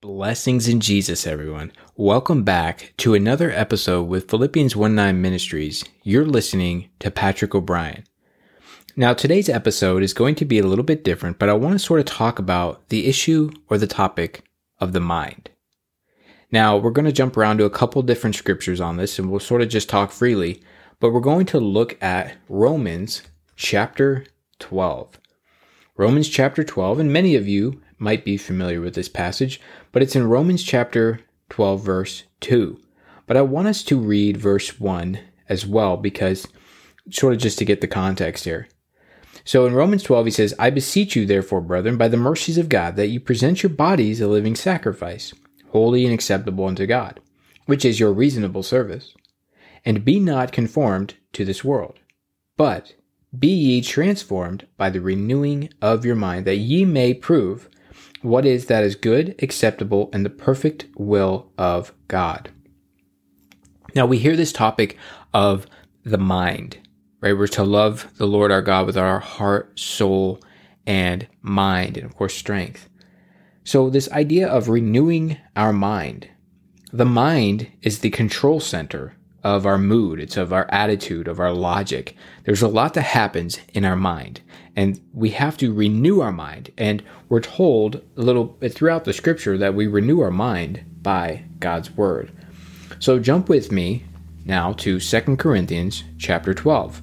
Blessings in Jesus, everyone. Welcome back to another episode with Philippians 1 9 Ministries. You're listening to Patrick O'Brien. Now, today's episode is going to be a little bit different, but I want to sort of talk about the issue or the topic of the mind. Now, we're going to jump around to a couple different scriptures on this and we'll sort of just talk freely, but we're going to look at Romans chapter 12. Romans chapter 12, and many of you might be familiar with this passage, but it's in Romans chapter 12, verse 2. But I want us to read verse 1 as well, because sort of just to get the context here. So in Romans 12, he says, I beseech you, therefore, brethren, by the mercies of God, that you present your bodies a living sacrifice, holy and acceptable unto God, which is your reasonable service. And be not conformed to this world, but be ye transformed by the renewing of your mind, that ye may prove what is that is good, acceptable, and the perfect will of God. Now we hear this topic of the mind, right? We're to love the Lord our God with our heart, soul, and mind, and of course, strength. So, this idea of renewing our mind, the mind is the control center of our mood, it's of our attitude, of our logic. There's a lot that happens in our mind, and we have to renew our mind. And we're told a little throughout the scripture that we renew our mind by God's word. So jump with me now to 2 Corinthians chapter 12.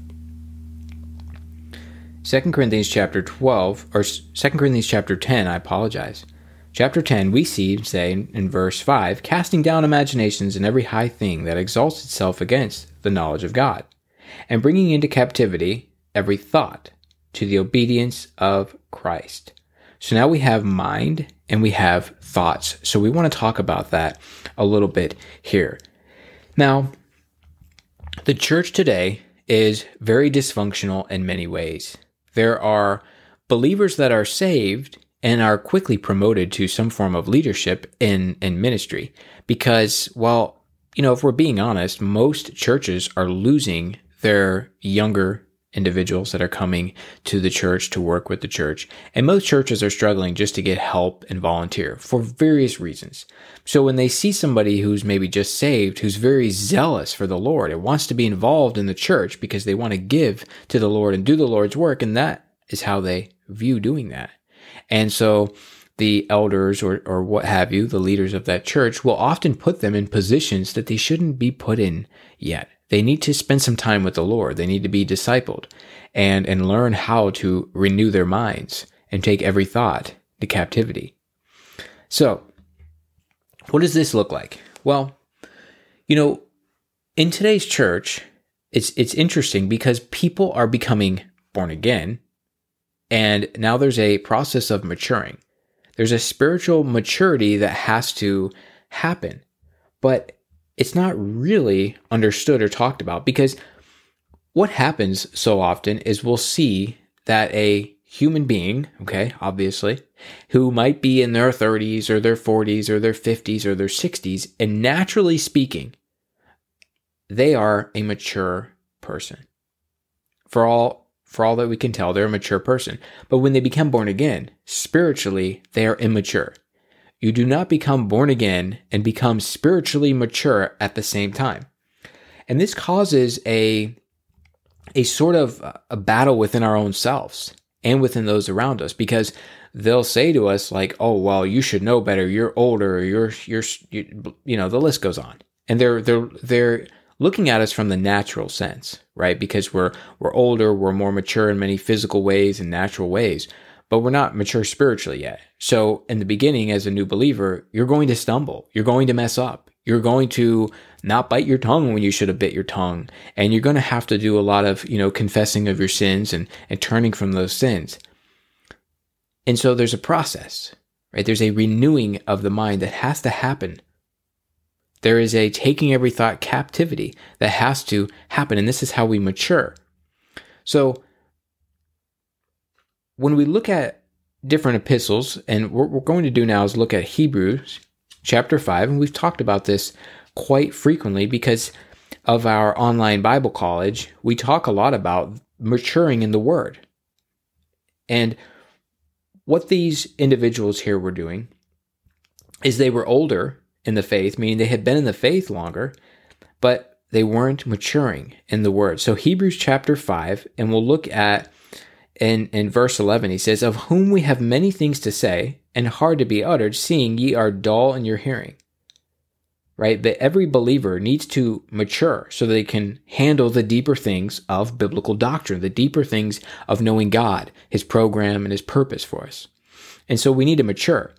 2 Corinthians chapter 12 or 2 Corinthians chapter 10, I apologize. Chapter 10, we see, say, in verse 5, casting down imaginations and every high thing that exalts itself against the knowledge of God, and bringing into captivity every thought to the obedience of Christ. So now we have mind and we have thoughts. So we want to talk about that a little bit here. Now, the church today is very dysfunctional in many ways. There are believers that are saved and are quickly promoted to some form of leadership in, in ministry. Because, well, you know, if we're being honest, most churches are losing their younger individuals that are coming to the church to work with the church. And most churches are struggling just to get help and volunteer for various reasons. So when they see somebody who's maybe just saved, who's very zealous for the Lord and wants to be involved in the church because they want to give to the Lord and do the Lord's work, and that is how they view doing that. And so the elders or, or what have you, the leaders of that church, will often put them in positions that they shouldn't be put in yet. They need to spend some time with the Lord. They need to be discipled and, and learn how to renew their minds and take every thought to captivity. So, what does this look like? Well, you know, in today's church, it's it's interesting because people are becoming born again and now there's a process of maturing. There's a spiritual maturity that has to happen, but it's not really understood or talked about because what happens so often is we'll see that a human being, okay, obviously, who might be in their 30s or their 40s or their 50s or their 60s, and naturally speaking, they are a mature person. For all for all that we can tell, they're a mature person. But when they become born again, spiritually, they are immature. You do not become born again and become spiritually mature at the same time. And this causes a, a sort of a battle within our own selves and within those around us because they'll say to us like, "Oh, well, you should know better. You're older. You're you're you, you know, the list goes on." And they're they're they're looking at us from the natural sense, right? Because we're we're older, we're more mature in many physical ways and natural ways, but we're not mature spiritually yet. So in the beginning as a new believer, you're going to stumble. You're going to mess up. You're going to not bite your tongue when you should have bit your tongue. And you're going to have to do a lot of, you know, confessing of your sins and, and turning from those sins. And so there's a process, right? There's a renewing of the mind that has to happen there is a taking every thought captivity that has to happen. And this is how we mature. So when we look at different epistles, and what we're going to do now is look at Hebrews chapter 5. And we've talked about this quite frequently because of our online Bible college. We talk a lot about maturing in the Word. And what these individuals here were doing is they were older in the faith, meaning they had been in the faith longer, but they weren't maturing in the word. So Hebrews chapter 5, and we'll look at in, in verse 11, he says, Of whom we have many things to say, and hard to be uttered, seeing ye are dull in your hearing. Right? That every believer needs to mature so they can handle the deeper things of biblical doctrine, the deeper things of knowing God, his program, and his purpose for us. And so we need to mature.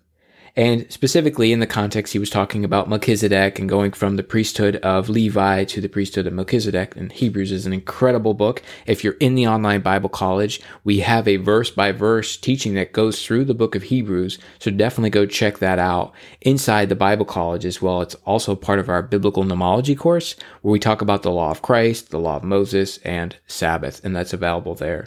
And specifically in the context, he was talking about Melchizedek and going from the priesthood of Levi to the priesthood of Melchizedek. And Hebrews is an incredible book. If you're in the online Bible college, we have a verse by verse teaching that goes through the book of Hebrews. So definitely go check that out inside the Bible college as well. It's also part of our biblical nomology course where we talk about the law of Christ, the law of Moses, and Sabbath. And that's available there.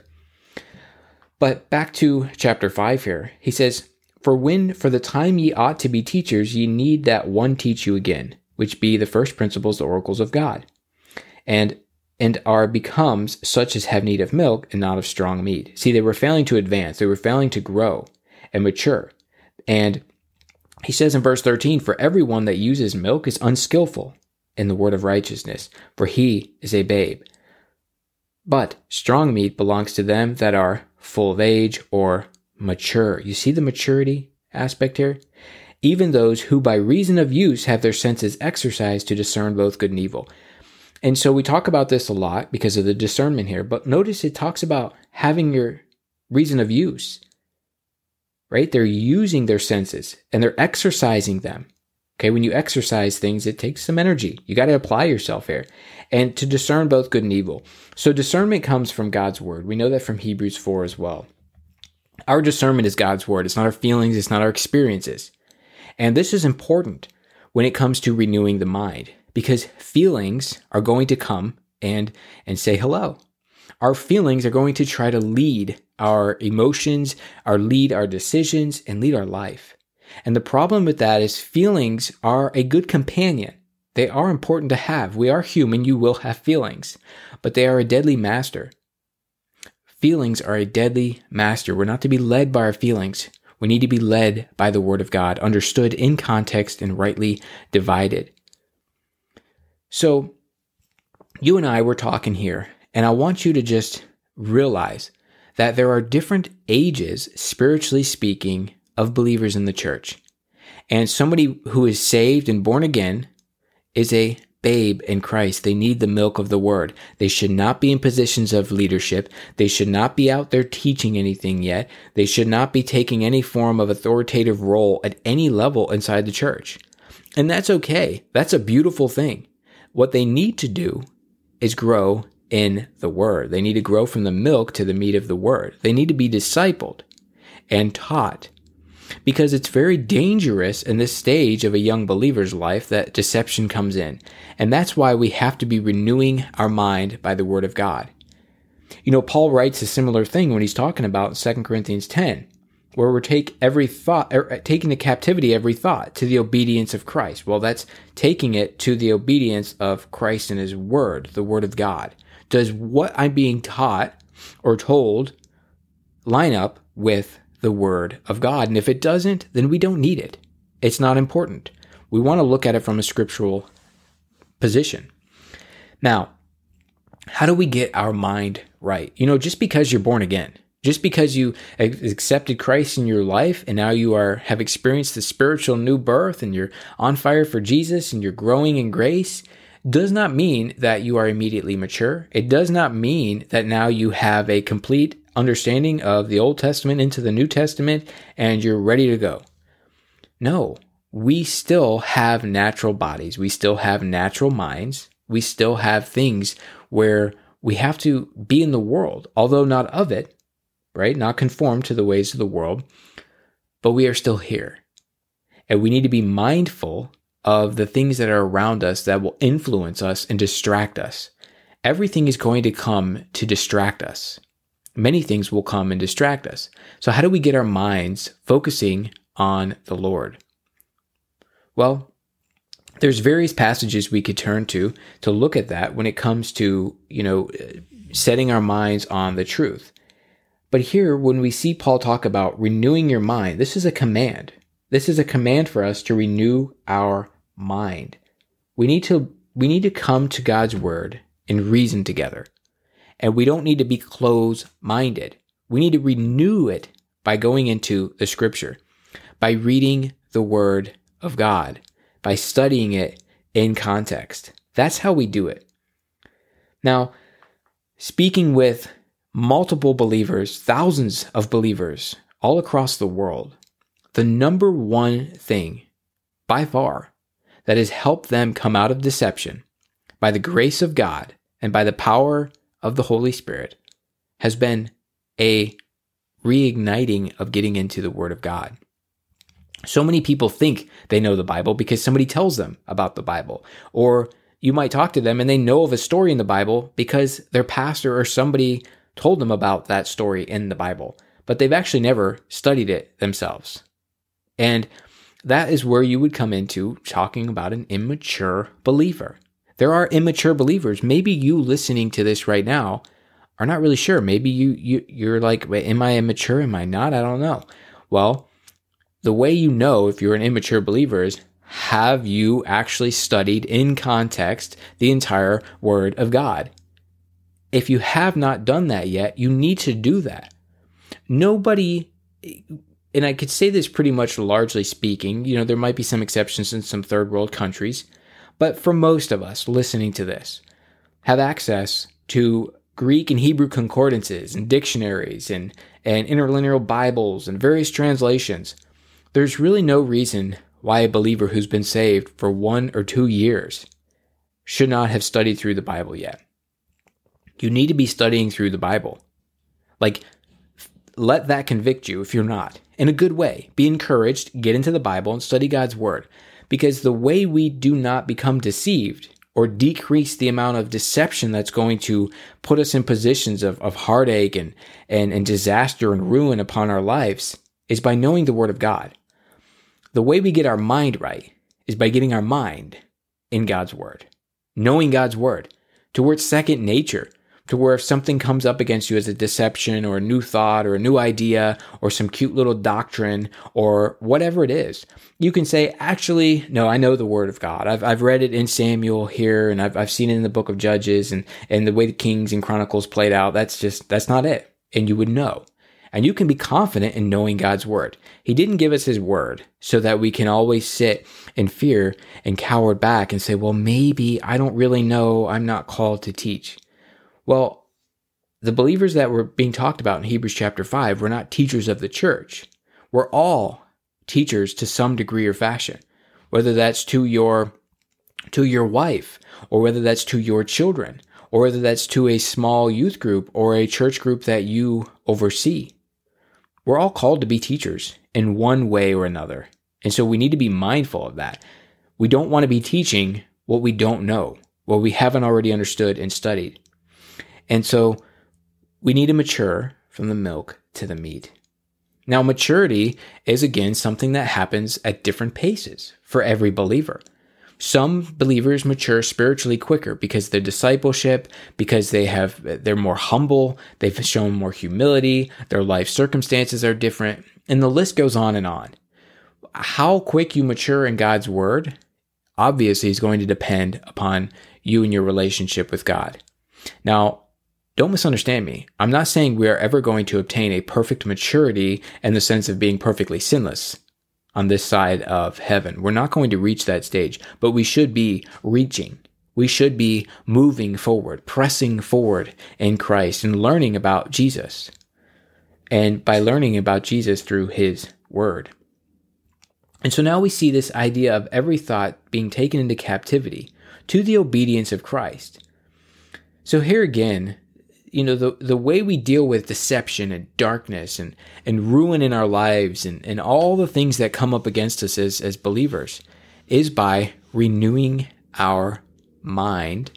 But back to chapter 5 here. He says, for when for the time ye ought to be teachers, ye need that one teach you again, which be the first principles, the oracles of God, and and are becomes such as have need of milk and not of strong meat. See, they were failing to advance, they were failing to grow and mature. And he says in verse 13, For everyone that uses milk is unskillful in the word of righteousness, for he is a babe. But strong meat belongs to them that are full of age or mature. You see the maturity aspect here? Even those who by reason of use have their senses exercised to discern both good and evil. And so we talk about this a lot because of the discernment here, but notice it talks about having your reason of use, right? They're using their senses and they're exercising them. Okay, when you exercise things, it takes some energy. You got to apply yourself here and to discern both good and evil. So discernment comes from God's word. We know that from Hebrews 4 as well. Our discernment is God's word. It's not our feelings, it's not our experiences. And this is important when it comes to renewing the mind because feelings are going to come and and say hello. Our feelings are going to try to lead our emotions, our lead our decisions and lead our life. And the problem with that is feelings are a good companion. They are important to have. We are human, you will have feelings, but they are a deadly master. Feelings are a deadly master. We're not to be led by our feelings. We need to be led by the Word of God, understood in context and rightly divided. So, you and I were talking here, and I want you to just realize that there are different ages, spiritually speaking, of believers in the church. And somebody who is saved and born again is a babe in Christ. They need the milk of the word. They should not be in positions of leadership. They should not be out there teaching anything yet. They should not be taking any form of authoritative role at any level inside the church. And that's okay. That's a beautiful thing. What they need to do is grow in the word. They need to grow from the milk to the meat of the word. They need to be discipled and taught because it's very dangerous in this stage of a young believer's life that deception comes in. And that's why we have to be renewing our mind by the word of God. You know, Paul writes a similar thing when he's talking about 2 Corinthians 10, where we're take every thought, er, taking the captivity every thought to the obedience of Christ. Well, that's taking it to the obedience of Christ and his word, the word of God. Does what I'm being taught or told line up with the Word of God. And if it doesn't, then we don't need it. It's not important. We want to look at it from a scriptural position. Now, how do we get our mind right? You know, just because you're born again, just because you accepted Christ in your life and now you are have experienced the spiritual new birth and you're on fire for Jesus and you're growing in grace does not mean that you are immediately mature. It does not mean that now you have a complete understanding of the Old Testament into the New Testament and you're ready to go. No, we still have natural bodies. We still have natural minds. We still have things where we have to be in the world, although not of it, right? Not conform to the ways of the world, but we are still here. And we need to be mindful of the things that are around us that will influence us and distract us. Everything is going to come to distract us many things will come and distract us. So, how do we get our minds focusing on the Lord? Well, there's various passages we could turn to to look at that when it comes to, you know, setting our minds on the truth. But here, when we see Paul talk about renewing your mind, this is a command. This is a command for us to renew our mind. We need to we need to come to God's word and reason together. And we don't need to be close-minded. We need to renew it by going into the scripture, by reading the word of God, by studying it in context. That's how we do it. Now, speaking with multiple believers, thousands of believers all across the world, the number one thing by far that has helped them come out of deception by the grace of God and by the power of the Holy Spirit has been a reigniting of getting into the Word of God. So many people think they know the Bible because somebody tells them about the Bible. Or you might talk to them and they know of a story in the Bible because their pastor or somebody told them about that story in the Bible, but they've actually never studied it themselves. And that is where you would come into talking about an immature believer. There are immature believers. Maybe you listening to this right now are not really sure. Maybe you, you you're like, am I immature? Am I not? I don't know. Well, the way you know if you're an immature believer is have you actually studied in context the entire Word of God? If you have not done that yet, you need to do that. Nobody, and I could say this pretty much largely speaking, you know, there might be some exceptions in some third world countries, but for most of us listening to this, have access to Greek and Hebrew concordances and dictionaries and, and interlinear Bibles and various translations there's really no reason why a believer who's been saved for one or two years should not have studied through the Bible yet. You need to be studying through the Bible. Like, let that convict you if you're not. In a good way. Be encouraged, get into the Bible, and study God's Word. Because the way we do not become deceived or decrease the amount of deception that's going to put us in positions of, of heartache and, and, and disaster and ruin upon our lives is by knowing the Word of God. The way we get our mind right is by getting our mind in God's Word, knowing God's Word to where it's second nature, to where if something comes up against you as a deception or a new thought or a new idea or some cute little doctrine or whatever it is, you can say, actually, no, I know the word of God. I've, I've read it in Samuel here and I've, I've seen it in the book of Judges and, and the way the Kings and Chronicles played out. That's just, that's not it. And you would know. And you can be confident in knowing God's word. He didn't give us his word so that we can always sit in fear and cower back and say, well, maybe I don't really know. I'm not called to teach. Well, the believers that were being talked about in Hebrews chapter 5 were not teachers of the church. We're all teachers to some degree or fashion, whether that's to your to your wife or whether that's to your children or whether that's to a small youth group or a church group that you oversee. We're all called to be teachers in one way or another. And so we need to be mindful of that. We don't want to be teaching what we don't know, what we haven't already understood and studied. And so we need to mature from the milk to the meat. Now, maturity is again something that happens at different paces for every believer. Some believers mature spiritually quicker because their discipleship, because they have they're more humble, they've shown more humility, their life circumstances are different, and the list goes on and on. How quick you mature in God's word obviously is going to depend upon you and your relationship with God. Now, don't misunderstand me. I'm not saying we are ever going to obtain a perfect maturity in the sense of being perfectly sinless on this side of heaven. We're not going to reach that stage, but we should be reaching. We should be moving forward, pressing forward in Christ and learning about Jesus. And by learning about Jesus through his word. And so now we see this idea of every thought being taken into captivity to the obedience of Christ. So here again, you know the the way we deal with deception and darkness and and ruin in our lives and and all the things that come up against us as as believers is by renewing our mind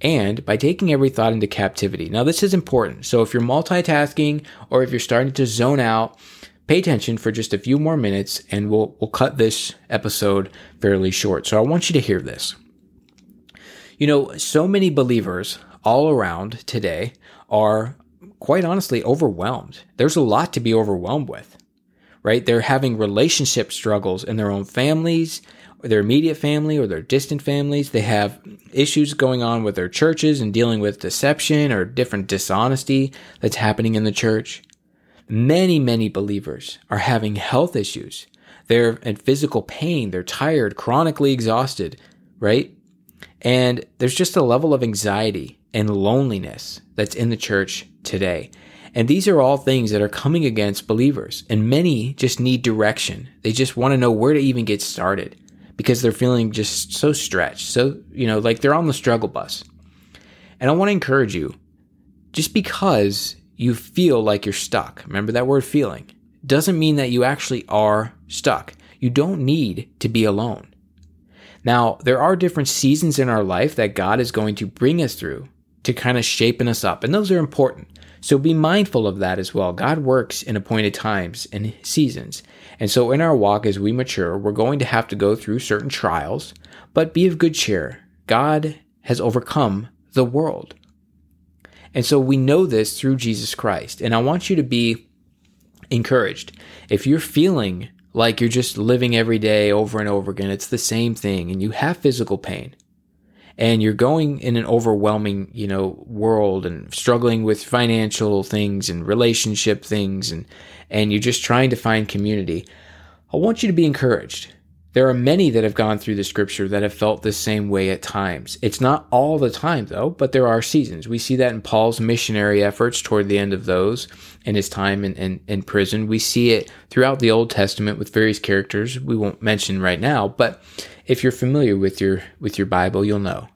and by taking every thought into captivity. Now this is important. So if you're multitasking or if you're starting to zone out, pay attention for just a few more minutes and we'll we'll cut this episode fairly short. So I want you to hear this. You know, so many believers all around today are quite honestly overwhelmed. There's a lot to be overwhelmed with, right? They're having relationship struggles in their own families, their immediate family, or their distant families. They have issues going on with their churches and dealing with deception or different dishonesty that's happening in the church. Many, many believers are having health issues. They're in physical pain. They're tired, chronically exhausted, right? And there's just a level of anxiety and loneliness that's in the church today. And these are all things that are coming against believers. And many just need direction. They just want to know where to even get started because they're feeling just so stretched. So, you know, like they're on the struggle bus. And I want to encourage you just because you feel like you're stuck, remember that word feeling, doesn't mean that you actually are stuck. You don't need to be alone. Now, there are different seasons in our life that God is going to bring us through to kind of shaping us up, and those are important. So be mindful of that as well. God works in appointed times and seasons. And so in our walk as we mature, we're going to have to go through certain trials, but be of good cheer. God has overcome the world. And so we know this through Jesus Christ. And I want you to be encouraged. If you're feeling like you're just living every day over and over again, it's the same thing, and you have physical pain, and you're going in an overwhelming, you know, world and struggling with financial things and relationship things and and you're just trying to find community, I want you to be encouraged. There are many that have gone through the scripture that have felt the same way at times. It's not all the time though, but there are seasons. We see that in Paul's missionary efforts toward the end of those in his time in, in, in prison. We see it throughout the Old Testament with various characters we won't mention right now, but if you're familiar with your with your Bible, you'll know.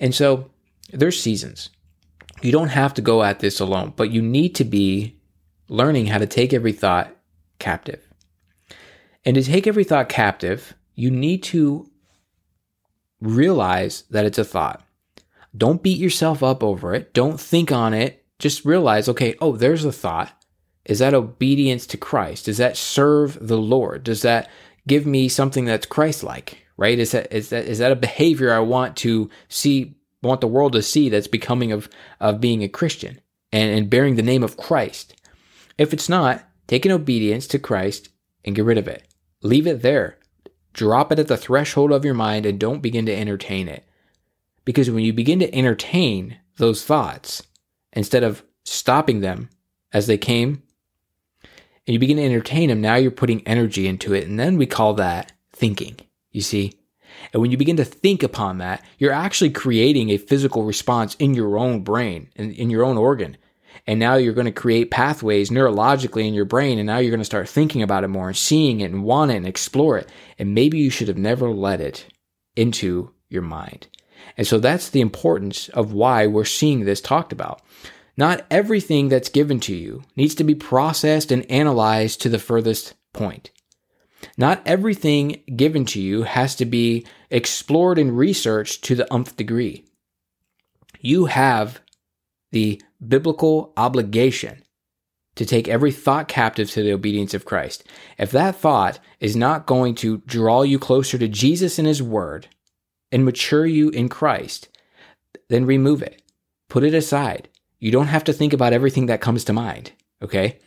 And so there's seasons. You don't have to go at this alone, but you need to be learning how to take every thought captive. And to take every thought captive, you need to realize that it's a thought. Don't beat yourself up over it. Don't think on it. Just realize, okay, oh, there's a thought. Is that obedience to Christ? Does that serve the Lord? Does that give me something that's Christ like? Right? Is that is that is that a behavior I want to see want the world to see that's becoming of of being a Christian and, and bearing the name of Christ? If it's not, take an obedience to Christ and get rid of it. Leave it there. Drop it at the threshold of your mind and don't begin to entertain it. Because when you begin to entertain those thoughts, instead of stopping them as they came, and you begin to entertain them, now you're putting energy into it. And then we call that thinking. You see? And when you begin to think upon that, you're actually creating a physical response in your own brain and in your own organ. And now you're going to create pathways neurologically in your brain. And now you're going to start thinking about it more and seeing it and want it and explore it. And maybe you should have never let it into your mind. And so that's the importance of why we're seeing this talked about. Not everything that's given to you needs to be processed and analyzed to the furthest point. Not everything given to you has to be explored and researched to the umph degree. You have the biblical obligation to take every thought captive to the obedience of Christ. If that thought is not going to draw you closer to Jesus and His Word and mature you in Christ, then remove it. Put it aside. You don't have to think about everything that comes to mind, okay?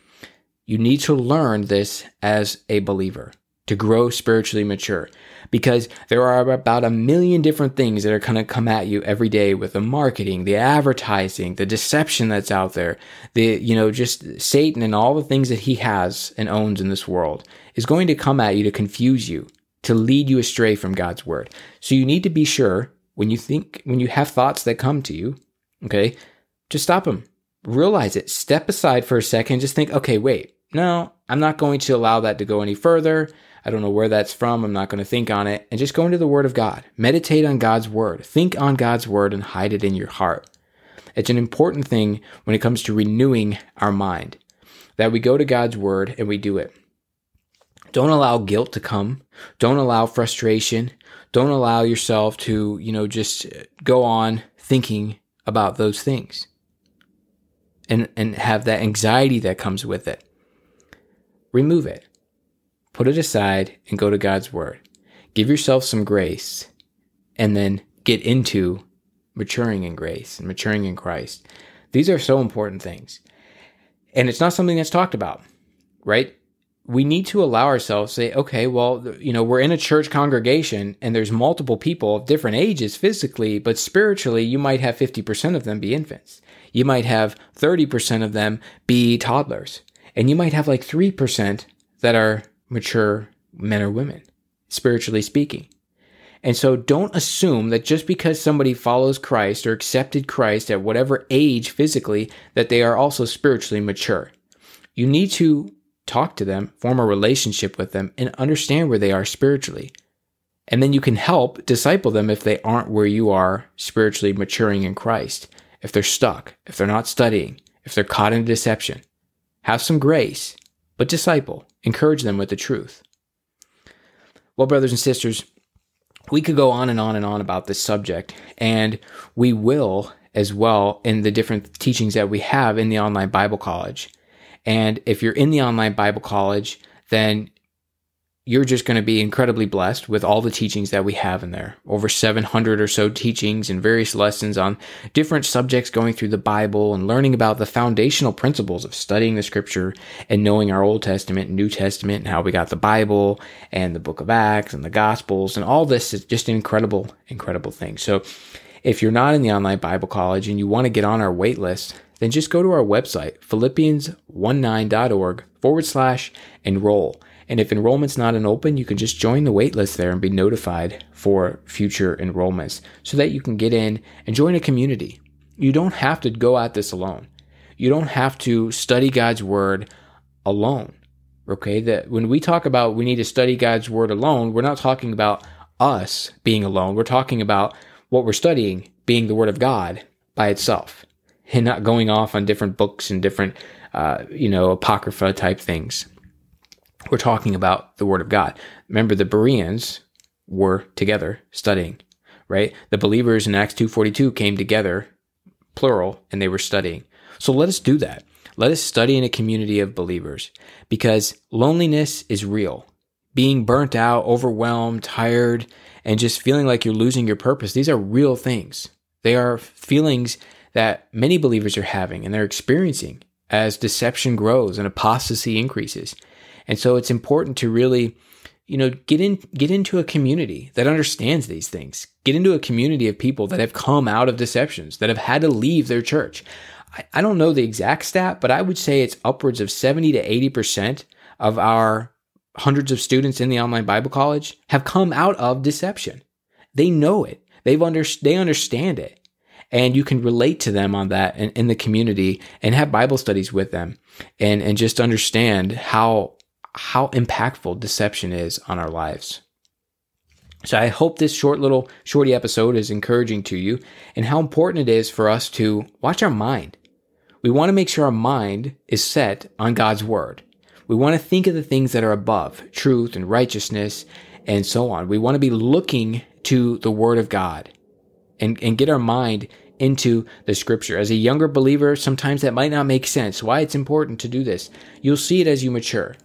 You need to learn this as a believer to grow spiritually mature because there are about a million different things that are going to come at you every day with the marketing, the advertising, the deception that's out there, the, you know, just Satan and all the things that he has and owns in this world is going to come at you to confuse you, to lead you astray from God's word. So you need to be sure when you think, when you have thoughts that come to you, okay, just stop them. Realize it. Step aside for a second. Just think, okay, wait, no, I'm not going to allow that to go any further. I don't know where that's from. I'm not going to think on it. And just go into the Word of God. Meditate on God's Word. Think on God's Word and hide it in your heart. It's an important thing when it comes to renewing our mind that we go to God's Word and we do it. Don't allow guilt to come. Don't allow frustration. Don't allow yourself to, you know, just go on thinking about those things and, and have that anxiety that comes with it. Remove it put it aside and go to God's word. Give yourself some grace and then get into maturing in grace and maturing in Christ. These are so important things. And it's not something that's talked about, right? we need to allow ourselves to say, okay, well, you know, we're in a church congregation and there's multiple people of different ages physically, but spiritually, you might have 50% of them be infants. You might have 30% of them be toddlers. And you might have like 3% that are mature men or women, spiritually speaking. And so don't assume that just because somebody follows Christ or accepted Christ at whatever age physically, that they are also spiritually mature. You need to talk to them, form a relationship with them, and understand where they are spiritually. And then you can help disciple them if they aren't where you are spiritually maturing in Christ, if they're stuck, if they're not studying, if they're caught in deception. Have some grace, but disciple, encourage them with the truth. Well, brothers and sisters, we could go on and on and on about this subject, and we will as well in the different teachings that we have in the online Bible college. And if you're in the online Bible college, then you're just going to be incredibly blessed with all the teachings that we have in there. Over 700 or so teachings and various lessons on different subjects going through the Bible and learning about the foundational principles of studying the scripture and knowing our Old Testament and New Testament and how we got the Bible and the book of Acts and the Gospels and all this is just an incredible, incredible thing. So if you're not in the online Bible college and you want to get on our wait list, then just go to our website, philippians19.org forward slash enroll and if enrollment's not an open, you can just join the waitlist there and be notified for future enrollments so that you can get in and join a community. You don't have to go at this alone. You don't have to study God's word alone. Okay, that when we talk about we need to study God's word alone, we're not talking about us being alone. We're talking about what we're studying being the word of God by itself and not going off on different books and different, uh, you know, apocrypha type things we're talking about the Word of God. Remember, the Bereans were together studying, right? The believers in Acts 2.42 came together, plural, and they were studying. So let us do that. Let us study in a community of believers because loneliness is real. Being burnt out, overwhelmed, tired, and just feeling like you're losing your purpose, these are real things. They are feelings that many believers are having and they're experiencing as deception grows and apostasy increases. And so it's important to really, you know, get in, get into a community that understands these things. Get into a community of people that have come out of deceptions, that have had to leave their church. I, I don't know the exact stat, but I would say it's upwards of 70 to 80% of our hundreds of students in the online Bible college have come out of deception. They know it. They've under, they understand it and you can relate to them on that in, in, the community and have Bible studies with them and, and just understand how how impactful deception is on our lives. So I hope this short little shorty episode is encouraging to you and how important it is for us to watch our mind. We want to make sure our mind is set on God's word. We want to think of the things that are above, truth and righteousness and so on. We want to be looking to the word of God and, and get our mind into the scripture. As a younger believer, sometimes that might not make sense. Why it's important to do this. You'll see it as you mature.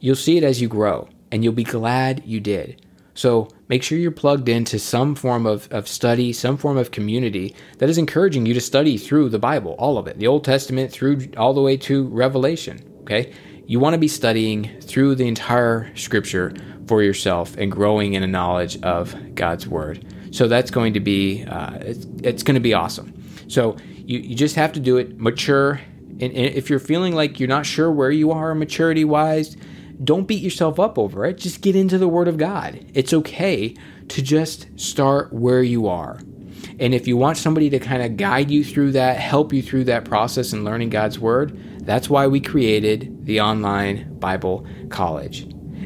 You'll see it as you grow, and you'll be glad you did. So make sure you're plugged into some form of, of study, some form of community that is encouraging you to study through the Bible, all of it, the Old Testament through all the way to Revelation. Okay? You want to be studying through the entire scripture for yourself and growing in a knowledge of God's word. So that's going to be uh, it's, it's going to be awesome. So you, you just have to do it mature. And, and if you're feeling like you're not sure where you are maturity wise, don't beat yourself up over it. Just get into the Word of God. It's okay to just start where you are. And if you want somebody to kind of guide you through that, help you through that process in learning God's Word, that's why we created the online Bible College.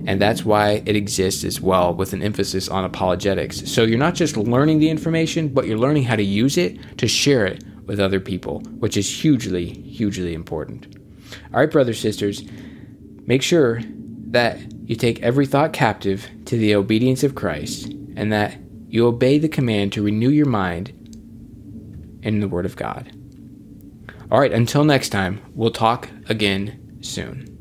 And that's why it exists as well with an emphasis on apologetics. So you're not just learning the information, but you're learning how to use it to share it with other people, which is hugely, hugely important. All right, brothers, sisters, make sure that you take every thought captive to the obedience of Christ, and that you obey the command to renew your mind in the Word of God. All right, until next time, we'll talk again soon.